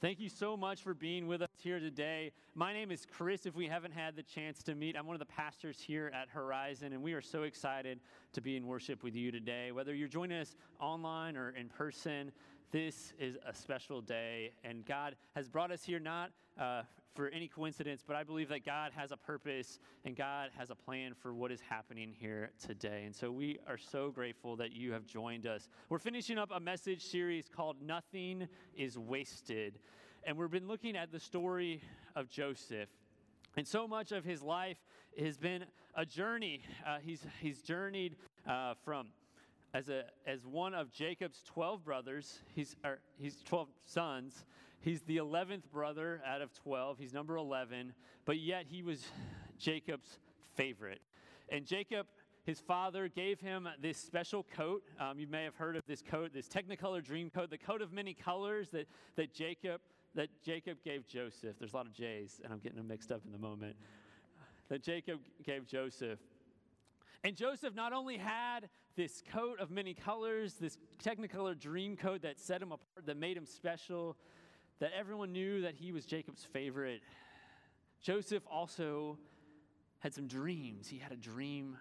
Thank you so much for being with us here today. My name is Chris. If we haven't had the chance to meet, I'm one of the pastors here at Horizon, and we are so excited to be in worship with you today. Whether you're joining us online or in person, this is a special day, and God has brought us here not uh, for any coincidence, but I believe that God has a purpose and God has a plan for what is happening here today. And so we are so grateful that you have joined us. We're finishing up a message series called Nothing is Wasted, and we've been looking at the story of Joseph. And so much of his life has been a journey. Uh, he's, he's journeyed uh, from as, a, as one of Jacob's 12 brothers. He's, or, he's 12 sons. He's the 11th brother out of 12. He's number 11, but yet he was Jacob's favorite. And Jacob, his father, gave him this special coat. Um, you may have heard of this coat, this Technicolor dream coat, the coat of many colors that, that Jacob that Jacob gave Joseph. There's a lot of J's, and I'm getting them mixed up in the moment. That Jacob gave Joseph. And Joseph not only had this coat of many colors, this Technicolor dream coat that set him apart, that made him special, that everyone knew that he was Jacob's favorite. Joseph also had some dreams. He had a dream.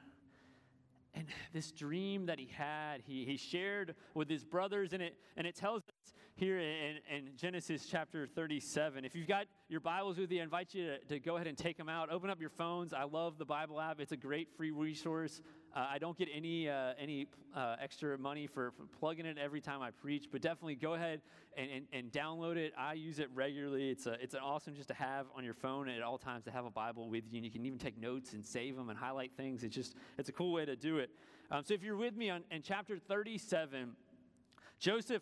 And this dream that he had, he, he shared with his brothers, and it, and it tells us here in, in Genesis chapter 37. If you've got your Bibles with you, I invite you to, to go ahead and take them out. Open up your phones. I love the Bible app, it's a great free resource. Uh, I don't get any, uh, any uh, extra money for, for, plugging it every time I preach, but definitely go ahead and, and, and, download it. I use it regularly. It's, a, it's an awesome just to have on your phone at all times to have a Bible with you. And you can even take notes and save them and highlight things. It's just, it's a cool way to do it. Um, so if you're with me on in chapter 37, Joseph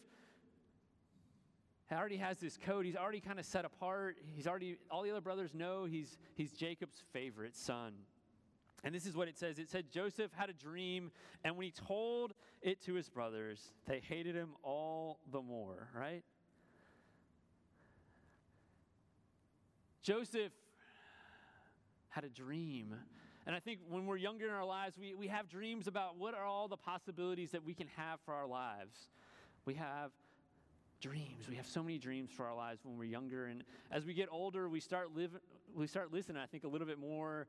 already has this code. He's already kind of set apart. He's already, all the other brothers know he's, he's Jacob's favorite son. And this is what it says it said Joseph had a dream, and when he told it to his brothers, they hated him all the more, right? Joseph had a dream. And I think when we're younger in our lives, we, we have dreams about what are all the possibilities that we can have for our lives. We have dreams. We have so many dreams for our lives when we're younger. And as we get older, we start, live, we start listening, I think, a little bit more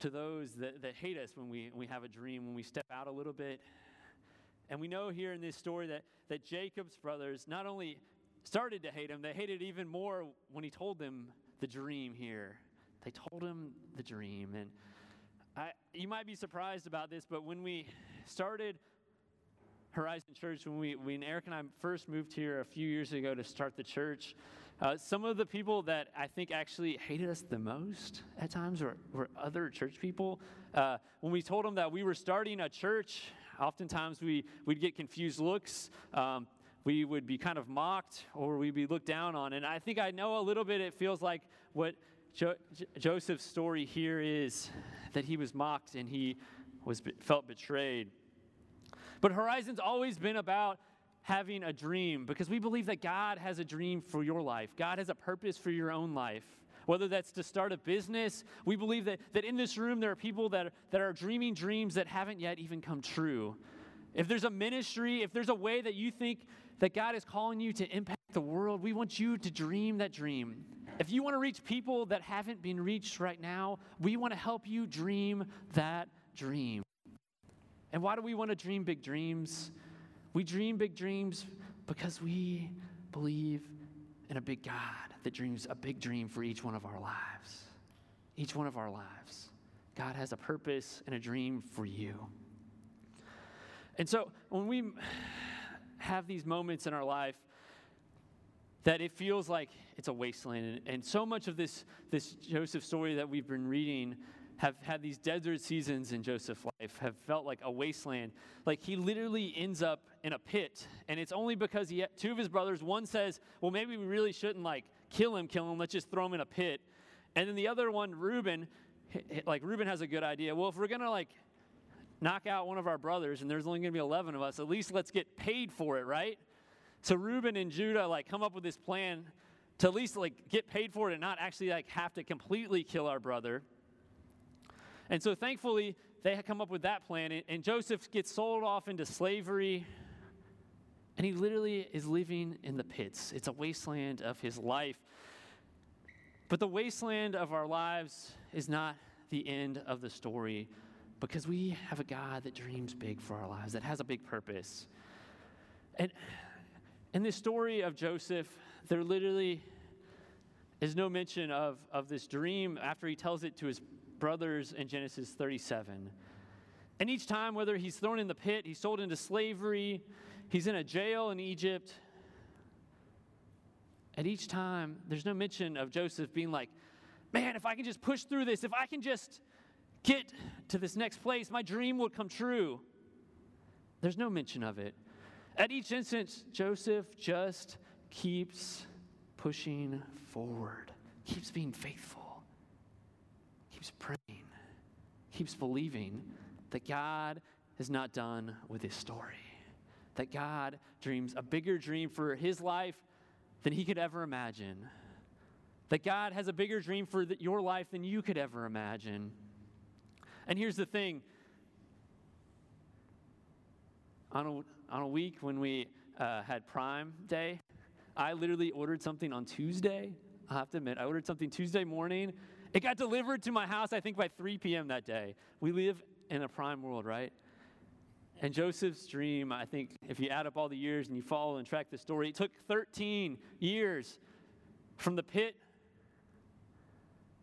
to those that, that hate us when we, when we have a dream, when we step out a little bit. And we know here in this story that, that Jacob's brothers not only started to hate him, they hated even more when he told them the dream here. They told him the dream. And I, you might be surprised about this, but when we started Horizon Church, when, we, when Eric and I first moved here a few years ago to start the church, uh, some of the people that I think actually hated us the most at times were, were other church people. Uh, when we told them that we were starting a church, oftentimes we, we'd get confused looks. Um, we would be kind of mocked or we'd be looked down on. And I think I know a little bit, it feels like what jo- J- Joseph's story here is that he was mocked and he was felt betrayed. But Horizon's always been about having a dream because we believe that God has a dream for your life. God has a purpose for your own life. Whether that's to start a business, we believe that, that in this room there are people that, that are dreaming dreams that haven't yet even come true. If there's a ministry, if there's a way that you think that God is calling you to impact the world, we want you to dream that dream. If you want to reach people that haven't been reached right now, we want to help you dream that dream. And why do we want to dream big dreams? We dream big dreams because we believe in a big God that dreams a big dream for each one of our lives. Each one of our lives. God has a purpose and a dream for you. And so when we have these moments in our life that it feels like it's a wasteland, and, so much of this, this Joseph story that we've been reading have had these desert seasons in Joseph's life, have felt like a wasteland. Like he literally ends up in a pit, and it's only because he two of his brothers. One says, "Well, maybe we really shouldn't like kill him, kill him. Let's just throw him in a pit." And then the other one, Reuben, like Reuben has a good idea. Well, if we're gonna like knock out one of our brothers, and there's only gonna be eleven of us, at least let's get paid for it, right? So Reuben and Judah like come up with this plan to at least like get paid for it and not actually like have to completely kill our brother. And so thankfully, they come up with that plan. And Joseph gets sold off into slavery. And he literally is living in the pits. It's a wasteland of his life. But the wasteland of our lives is not the end of the story because we have a God that dreams big for our lives, that has a big purpose. And in this story of Joseph, there literally is no mention of, of this dream after he tells it to his brothers in Genesis 37. And each time, whether he's thrown in the pit, he's sold into slavery, he's in a jail in Egypt, at each time, there's no mention of Joseph being like, man, if I can just push through this, if I can just get to this next place, my dream will come true. There's no mention of it. At each instance, Joseph just keeps pushing forward, keeps being faithful, keeps praying, keeps believing that God is not done with his story, that God dreams a bigger dream for his life than he could ever imagine, that God has a bigger dream for the, your life than you could ever imagine. And here's the thing on a, on a week when we uh, had Prime Day, I literally ordered something on Tuesday. I have to admit, I ordered something Tuesday morning. It got delivered to my house, I think, by 3 p.m. that day. We live in a prime world, right? And Joseph's dream, I think, if you add up all the years and you follow and track the story, it took 13 years from the pit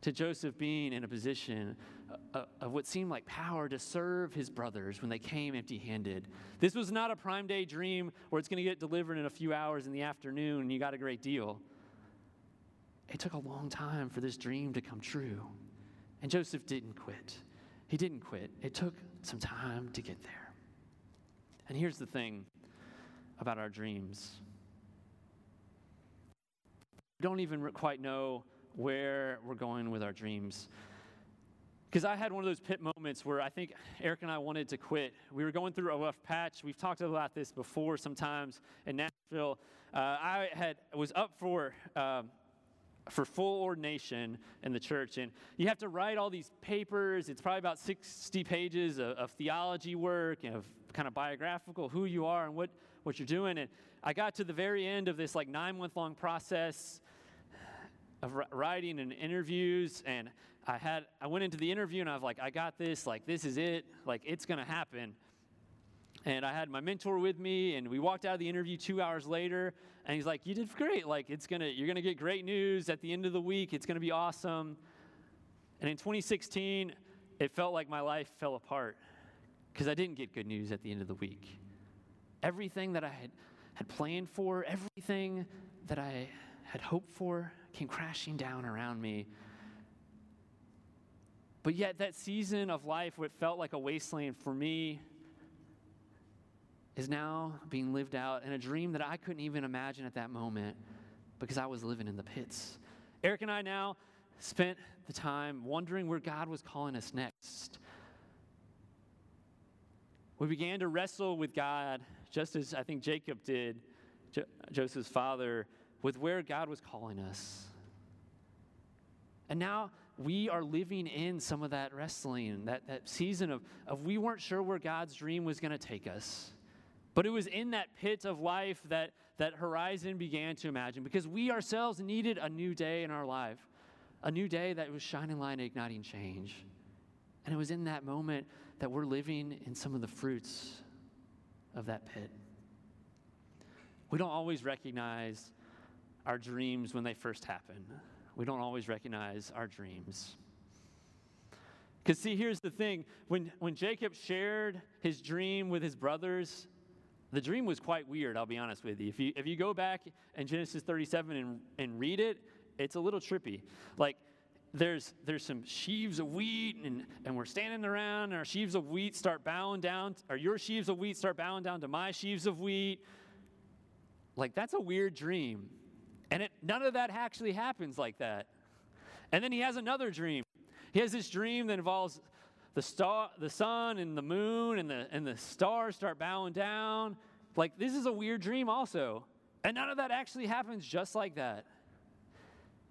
to Joseph being in a position uh, uh, of what seemed like power to serve his brothers when they came empty handed. This was not a prime day dream where it's going to get delivered in a few hours in the afternoon and you got a great deal. It took a long time for this dream to come true. And Joseph didn't quit. He didn't quit. It took some time to get there. And here's the thing about our dreams we don't even quite know where we're going with our dreams. Because I had one of those pit moments where I think Eric and I wanted to quit. We were going through a rough patch. We've talked about this before sometimes in Nashville. Uh, I had was up for um, for full ordination in the church, and you have to write all these papers. It's probably about 60 pages of, of theology work and of kind of biographical who you are and what what you're doing. And I got to the very end of this like nine month long process of writing and interviews and I had I went into the interview and I was like, I got this, like this is it, like it's gonna happen. And I had my mentor with me, and we walked out of the interview two hours later, and he's like, You did great. Like it's gonna, you're gonna get great news at the end of the week, it's gonna be awesome. And in 2016, it felt like my life fell apart because I didn't get good news at the end of the week. Everything that I had, had planned for, everything that I had hoped for came crashing down around me but yet, that season of life, what felt like a wasteland for me, is now being lived out in a dream that I couldn't even imagine at that moment because I was living in the pits. Eric and I now spent the time wondering where God was calling us next. We began to wrestle with God, just as I think Jacob did, jo- Joseph's father, with where God was calling us. And now we are living in some of that wrestling, that, that season of, of we weren't sure where God's dream was going to take us. But it was in that pit of life that, that Horizon began to imagine because we ourselves needed a new day in our life, a new day that was shining light and igniting change. And it was in that moment that we're living in some of the fruits of that pit. We don't always recognize our dreams when they first happen we don't always recognize our dreams. Because, see, here's the thing when, when Jacob shared his dream with his brothers, the dream was quite weird, I'll be honest with you. If you, if you go back in Genesis 37 and, and read it, it's a little trippy. Like, there's, there's some sheaves of wheat, and, and we're standing around, and our sheaves of wheat start bowing down, or your sheaves of wheat start bowing down to my sheaves of wheat. Like, that's a weird dream. And it, none of that actually happens like that. And then he has another dream. He has this dream that involves the star, the sun and the moon and the and the stars start bowing down. Like this is a weird dream also. And none of that actually happens just like that.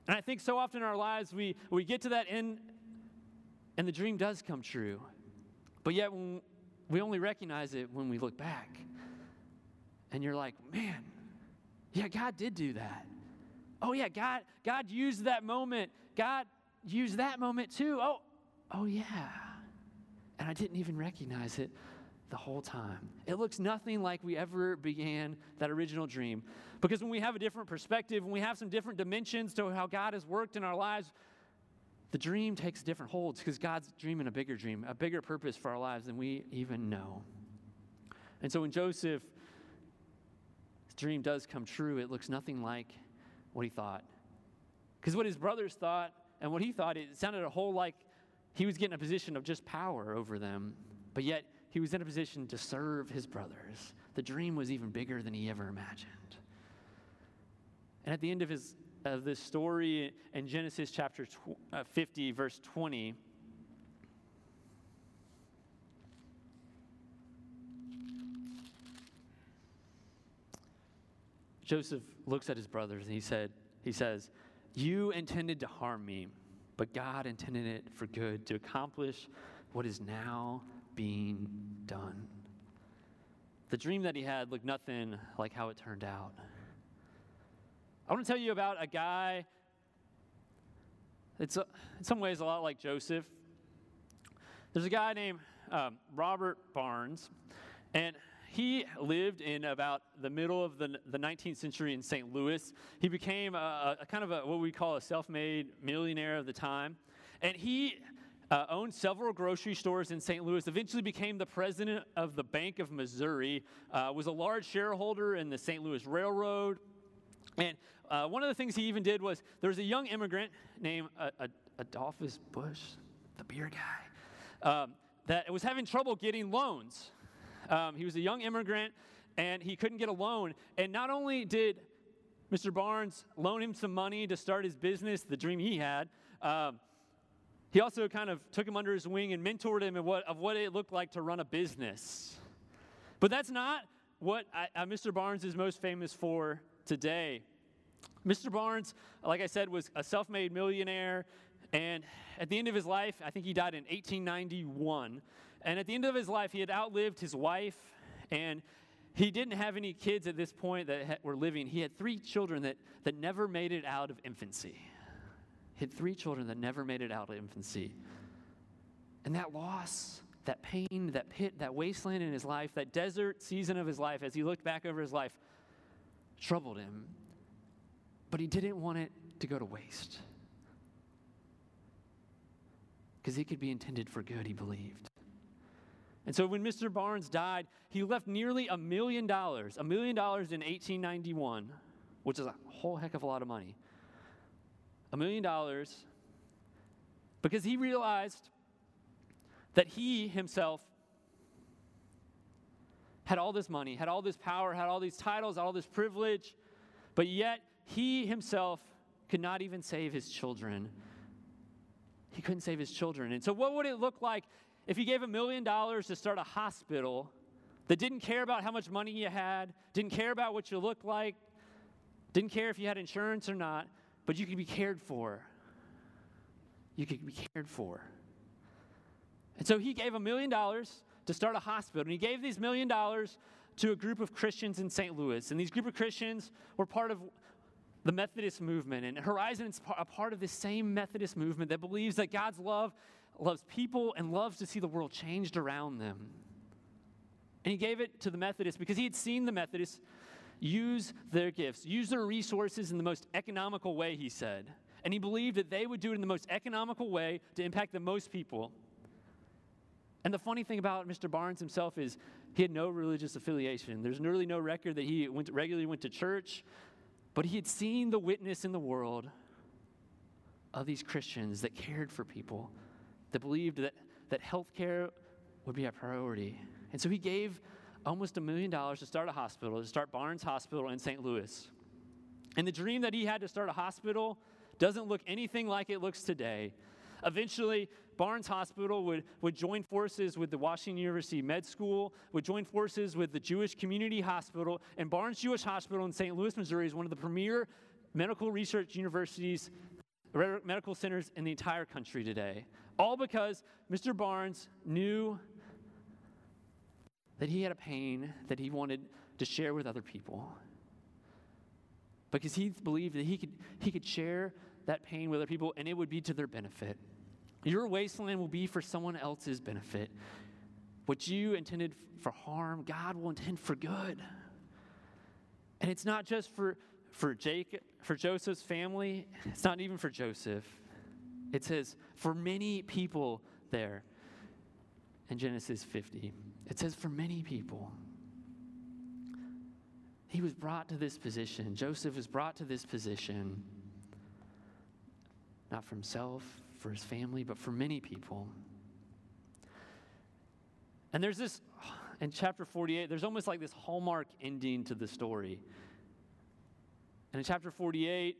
And I think so often in our lives we we get to that end and the dream does come true. But yet we only recognize it when we look back. and you're like, man, yeah, God did do that. Oh yeah, God, God used that moment. God used that moment too. Oh, oh yeah. And I didn't even recognize it the whole time. It looks nothing like we ever began that original dream. Because when we have a different perspective, when we have some different dimensions to how God has worked in our lives, the dream takes different holds because God's dreaming a bigger dream, a bigger purpose for our lives than we even know. And so when Joseph's dream does come true, it looks nothing like what he thought. Because what his brothers thought and what he thought, it sounded a whole like he was getting a position of just power over them. But yet, he was in a position to serve his brothers. The dream was even bigger than he ever imagined. And at the end of his of this story in Genesis chapter tw- uh, 50, verse 20. Joseph looks at his brothers and he said, he says, You intended to harm me, but God intended it for good to accomplish what is now being done. The dream that he had looked nothing like how it turned out. I want to tell you about a guy, it's a, in some ways a lot like Joseph. There's a guy named um, Robert Barnes, and he lived in about the middle of the, the 19th century in St. Louis. He became a, a kind of a, what we call a self made millionaire of the time. And he uh, owned several grocery stores in St. Louis, eventually became the president of the Bank of Missouri, uh, was a large shareholder in the St. Louis Railroad. And uh, one of the things he even did was there was a young immigrant named uh, Adolphus Busch, the beer guy, um, that was having trouble getting loans. Um, he was a young immigrant and he couldn't get a loan. And not only did Mr. Barnes loan him some money to start his business, the dream he had, um, he also kind of took him under his wing and mentored him what, of what it looked like to run a business. But that's not what I, uh, Mr. Barnes is most famous for today. Mr. Barnes, like I said, was a self made millionaire. And at the end of his life, I think he died in 1891. And at the end of his life, he had outlived his wife, and he didn't have any kids at this point that were living. He had three children that, that never made it out of infancy. He had three children that never made it out of infancy. And that loss, that pain, that pit, that wasteland in his life, that desert season of his life, as he looked back over his life, troubled him but he didn't want it to go to waste. Because it could be intended for good, he believed. And so when Mr. Barnes died, he left nearly a million dollars, a million dollars in 1891, which is a whole heck of a lot of money. A million dollars because he realized that he himself had all this money, had all this power, had all these titles, all this privilege, but yet he himself could not even save his children. He couldn't save his children. And so, what would it look like if you gave a million dollars to start a hospital that didn't care about how much money you had, didn't care about what you looked like, didn't care if you had insurance or not, but you could be cared for? You could be cared for. And so he gave a million dollars to start a hospital. And he gave these million dollars to a group of Christians in St. Louis. And these group of Christians were part of the Methodist movement. And Horizon is a part of this same Methodist movement that believes that God's love loves people and loves to see the world changed around them. And he gave it to the Methodists because he had seen the Methodists use their gifts, use their resources in the most economical way, he said. And he believed that they would do it in the most economical way to impact the most people. And the funny thing about Mr. Barnes himself is he had no religious affiliation. There's really no record that he went to, regularly went to church, but he had seen the witness in the world of these Christians that cared for people, that believed that, that health care would be a priority. And so he gave almost a million dollars to start a hospital, to start Barnes Hospital in St. Louis. And the dream that he had to start a hospital doesn't look anything like it looks today. Eventually, Barnes Hospital would, would join forces with the Washington University Med School, would join forces with the Jewish Community Hospital, and Barnes Jewish Hospital in St. Louis, Missouri is one of the premier medical research universities, medical centers in the entire country today. All because Mr. Barnes knew that he had a pain that he wanted to share with other people. Because he believed that he could, he could share that pain with other people and it would be to their benefit. Your wasteland will be for someone else's benefit. What you intended for harm, God will intend for good. And it's not just for, for Jacob, for Joseph's family, it's not even for Joseph. It says, for many people there in Genesis 50. It says, for many people. He was brought to this position. Joseph was brought to this position, not for himself, for his family, but for many people. And there's this, in chapter 48, there's almost like this hallmark ending to the story. And in chapter 48,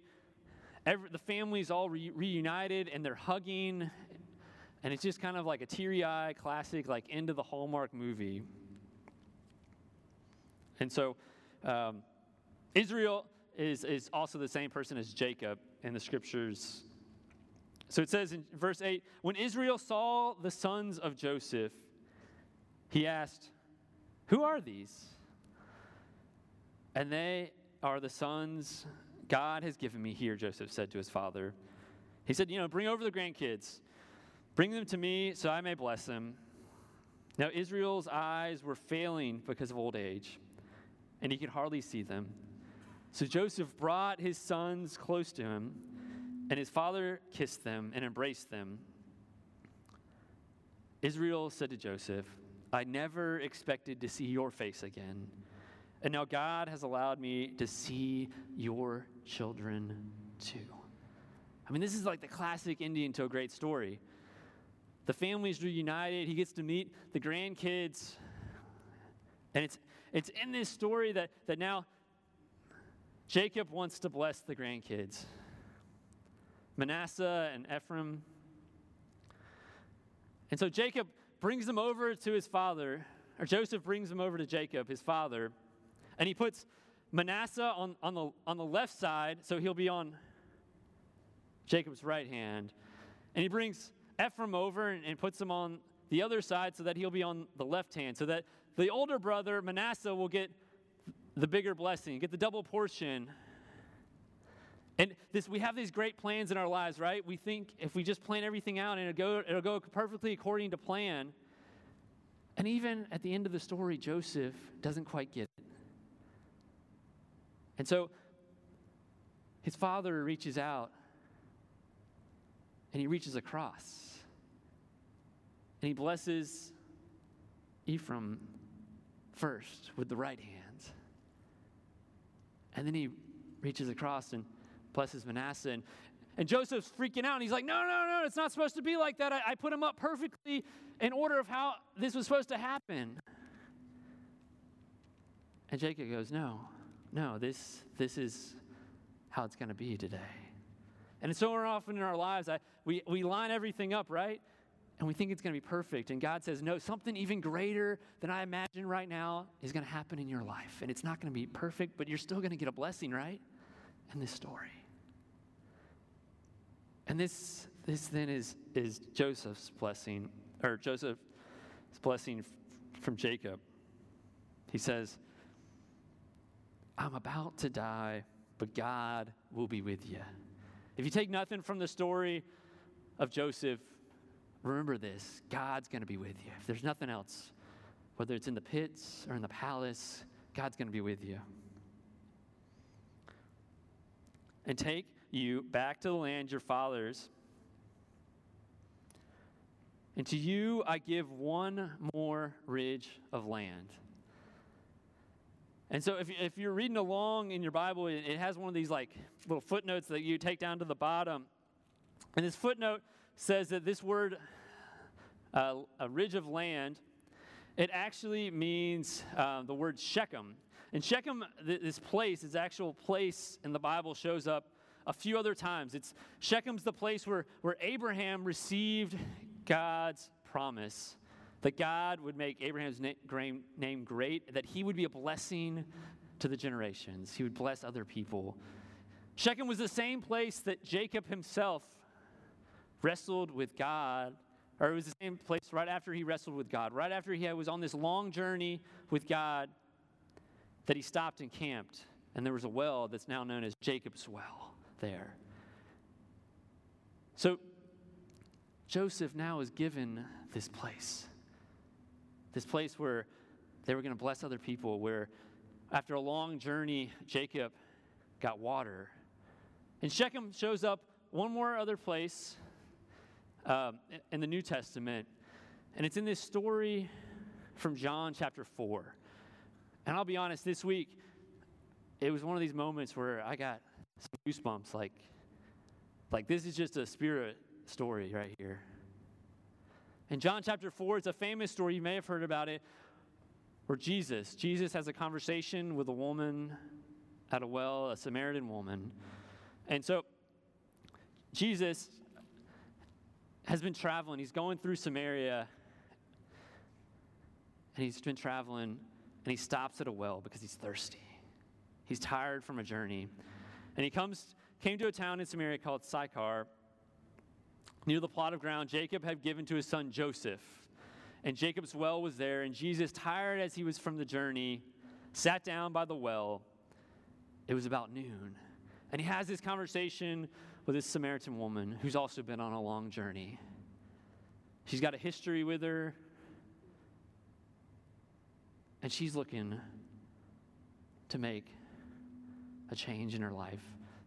every, the family's all re- reunited and they're hugging. And it's just kind of like a teary eye, classic, like end of the Hallmark movie. And so, um, Israel is, is also the same person as Jacob in the scriptures. So it says in verse 8 When Israel saw the sons of Joseph, he asked, Who are these? And they are the sons God has given me here, Joseph said to his father. He said, You know, bring over the grandkids, bring them to me so I may bless them. Now, Israel's eyes were failing because of old age, and he could hardly see them. So Joseph brought his sons close to him, and his father kissed them and embraced them. Israel said to Joseph, I never expected to see your face again. And now God has allowed me to see your children too. I mean, this is like the classic Indian to a great story. The family's reunited, he gets to meet the grandkids. And it's, it's in this story that, that now Jacob wants to bless the grandkids. Manasseh and Ephraim. And so Jacob brings them over to his father, or Joseph brings them over to Jacob, his father. And he puts Manasseh on, on, the, on the left side, so he'll be on Jacob's right hand. And he brings Ephraim over and, and puts him on the other side so that he'll be on the left hand, so that the older brother, Manasseh, will get the bigger blessing, get the double portion. And this, we have these great plans in our lives, right? We think if we just plan everything out and it'll go, it'll go perfectly according to plan. And even at the end of the story, Joseph doesn't quite get. And so his father reaches out and he reaches across and he blesses Ephraim first with the right hand. And then he reaches across and blesses Manasseh. And, and Joseph's freaking out. And he's like, no, no, no, it's not supposed to be like that. I, I put him up perfectly in order of how this was supposed to happen. And Jacob goes, no, no, this, this is how it's going to be today. And so often in our lives, I, we, we line everything up, right? And we think it's going to be perfect. And God says, no, something even greater than I imagine right now is going to happen in your life. And it's not going to be perfect, but you're still going to get a blessing, right? In this story. And this, this then is, is Joseph's blessing, or Joseph's blessing from Jacob. He says, I'm about to die, but God will be with you. If you take nothing from the story of Joseph, remember this God's going to be with you. If there's nothing else, whether it's in the pits or in the palace, God's going to be with you. And take you back to the land your fathers. And to you I give one more ridge of land. And so if, if you're reading along in your Bible, it, has one of these like little footnotes that you take down to the bottom. And this footnote says that this word, uh, a ridge of land, it actually means uh, the word Shechem. And Shechem, th- this place, this actual place in the Bible, shows up a few other times. It's Shechem's the place where, where Abraham received God's promise that God would make Abraham's name great, that he would be a blessing to the generations, he would bless other people. Shechem was the same place that Jacob himself wrestled with God, or it was the same place right after he wrestled with God, right after he was on this long journey with God, that he stopped and camped, and there was a well that's now known as Jacob's well there. So Joseph now is given this place. This place where they were going to bless other people, where after a long journey, Jacob got water. And Shechem shows up one more other place um, in the New Testament, and it's in this story from John chapter 4. And I'll be honest, this week, it was one of these moments where I got some goosebumps. Like, like this is just a spirit story right here. In John chapter 4, it's a famous story. You may have heard about it, where Jesus, Jesus has a conversation with a woman at a well, a Samaritan woman. And so Jesus has been traveling. He's going through Samaria, and he's been traveling, and he stops at a well because he's thirsty. He's tired from a journey. And he comes, came to a town in Samaria called Sychar, near the plot of ground Jacob had given to his son Joseph. And Jacob's well was there, and Jesus, tired as he was from the journey, sat down by the well. It was about noon. And he has this conversation with this Samaritan woman who's also been on a long journey. She's got a history with her, and she's looking to make a change in her life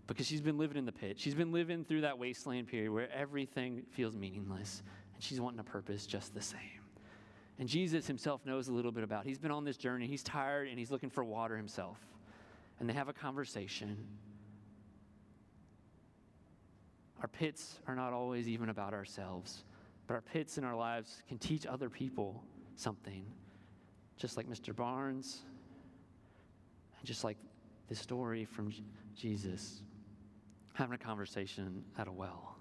because she's been living in the pit. She's been living through that wasteland period where everything feels meaningless, and she's wanting a purpose just the same. And Jesus himself knows a little bit about. It. He's been on this journey. He's tired and he's looking for water himself. And they have a conversation. Our pits are not always even about ourselves, but our pits in our lives can teach other people something. Just like Mr. Barnes, and just like the story from Jesus having a conversation at a well.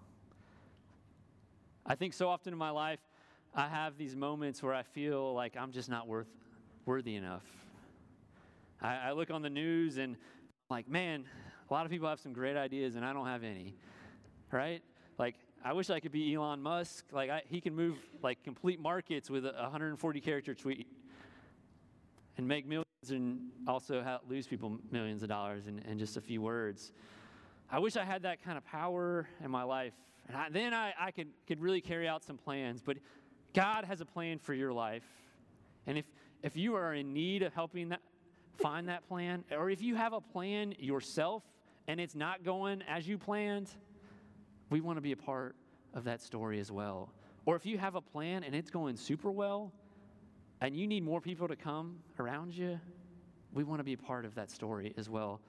I think so often in my life, I have these moments where I feel like I'm just not worth, worthy enough. I, I look on the news and like, man, a lot of people have some great ideas and I don't have any, right? Like, I wish I could be Elon Musk. Like, I, he can move like complete markets with a 140 character tweet and make millions and also ha- lose people millions of dollars in, in just a few words. I wish I had that kind of power in my life. And I, then I, I could, could really carry out some plans. But God has a plan for your life. And if, if you are in need of helping that, find that plan, or if you have a plan yourself and it's not going as you planned, we want to be a part of that story as well. Or if you have a plan and it's going super well and you need more people to come around you, we want to be a part of that story as well.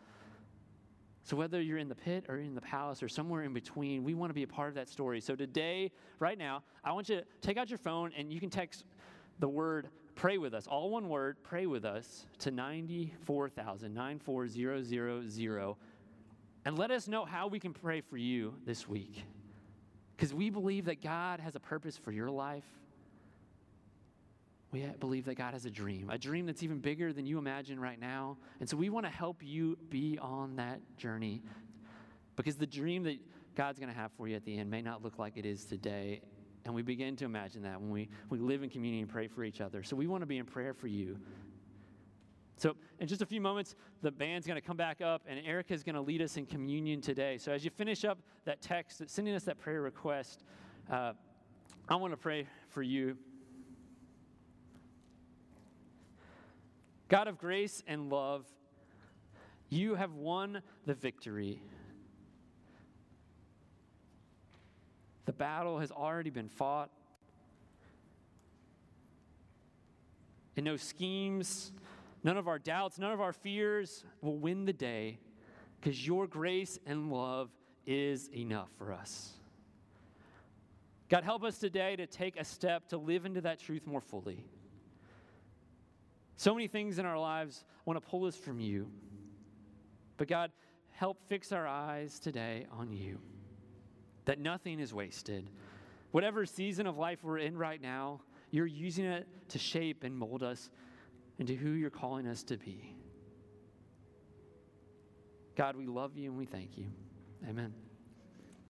So, whether you're in the pit or in the palace or somewhere in between, we want to be a part of that story. So, today, right now, I want you to take out your phone and you can text the word pray with us, all one word, pray with us, to 94,000, 94000, and let us know how we can pray for you this week. Because we believe that God has a purpose for your life we believe that God has a dream, a dream that's even bigger than you imagine right now. And so we want to help you be on that journey because the dream that God's going to have for you at the end may not look like it is today. And we begin to imagine that when we, we live in community and pray for each other. So we want to be in prayer for you. So, in just a few moments, the band's going to come back up, and Erica is going to lead us in communion today. So, as you finish up that text, sending us that prayer request, uh, I want to pray for you. God of grace and love, you have won the victory. The battle has already been fought. And no schemes, none of our doubts, none of our fears will win the day because your grace and love is enough for us. God, help us today to take a step to live into that truth more fully. So many things in our lives want to pull us from you. But God, help fix our eyes today on you, that nothing is wasted. Whatever season of life we're in right now, you're using it to shape and mold us into who you're calling us to be. God, we love you and we thank you. Amen.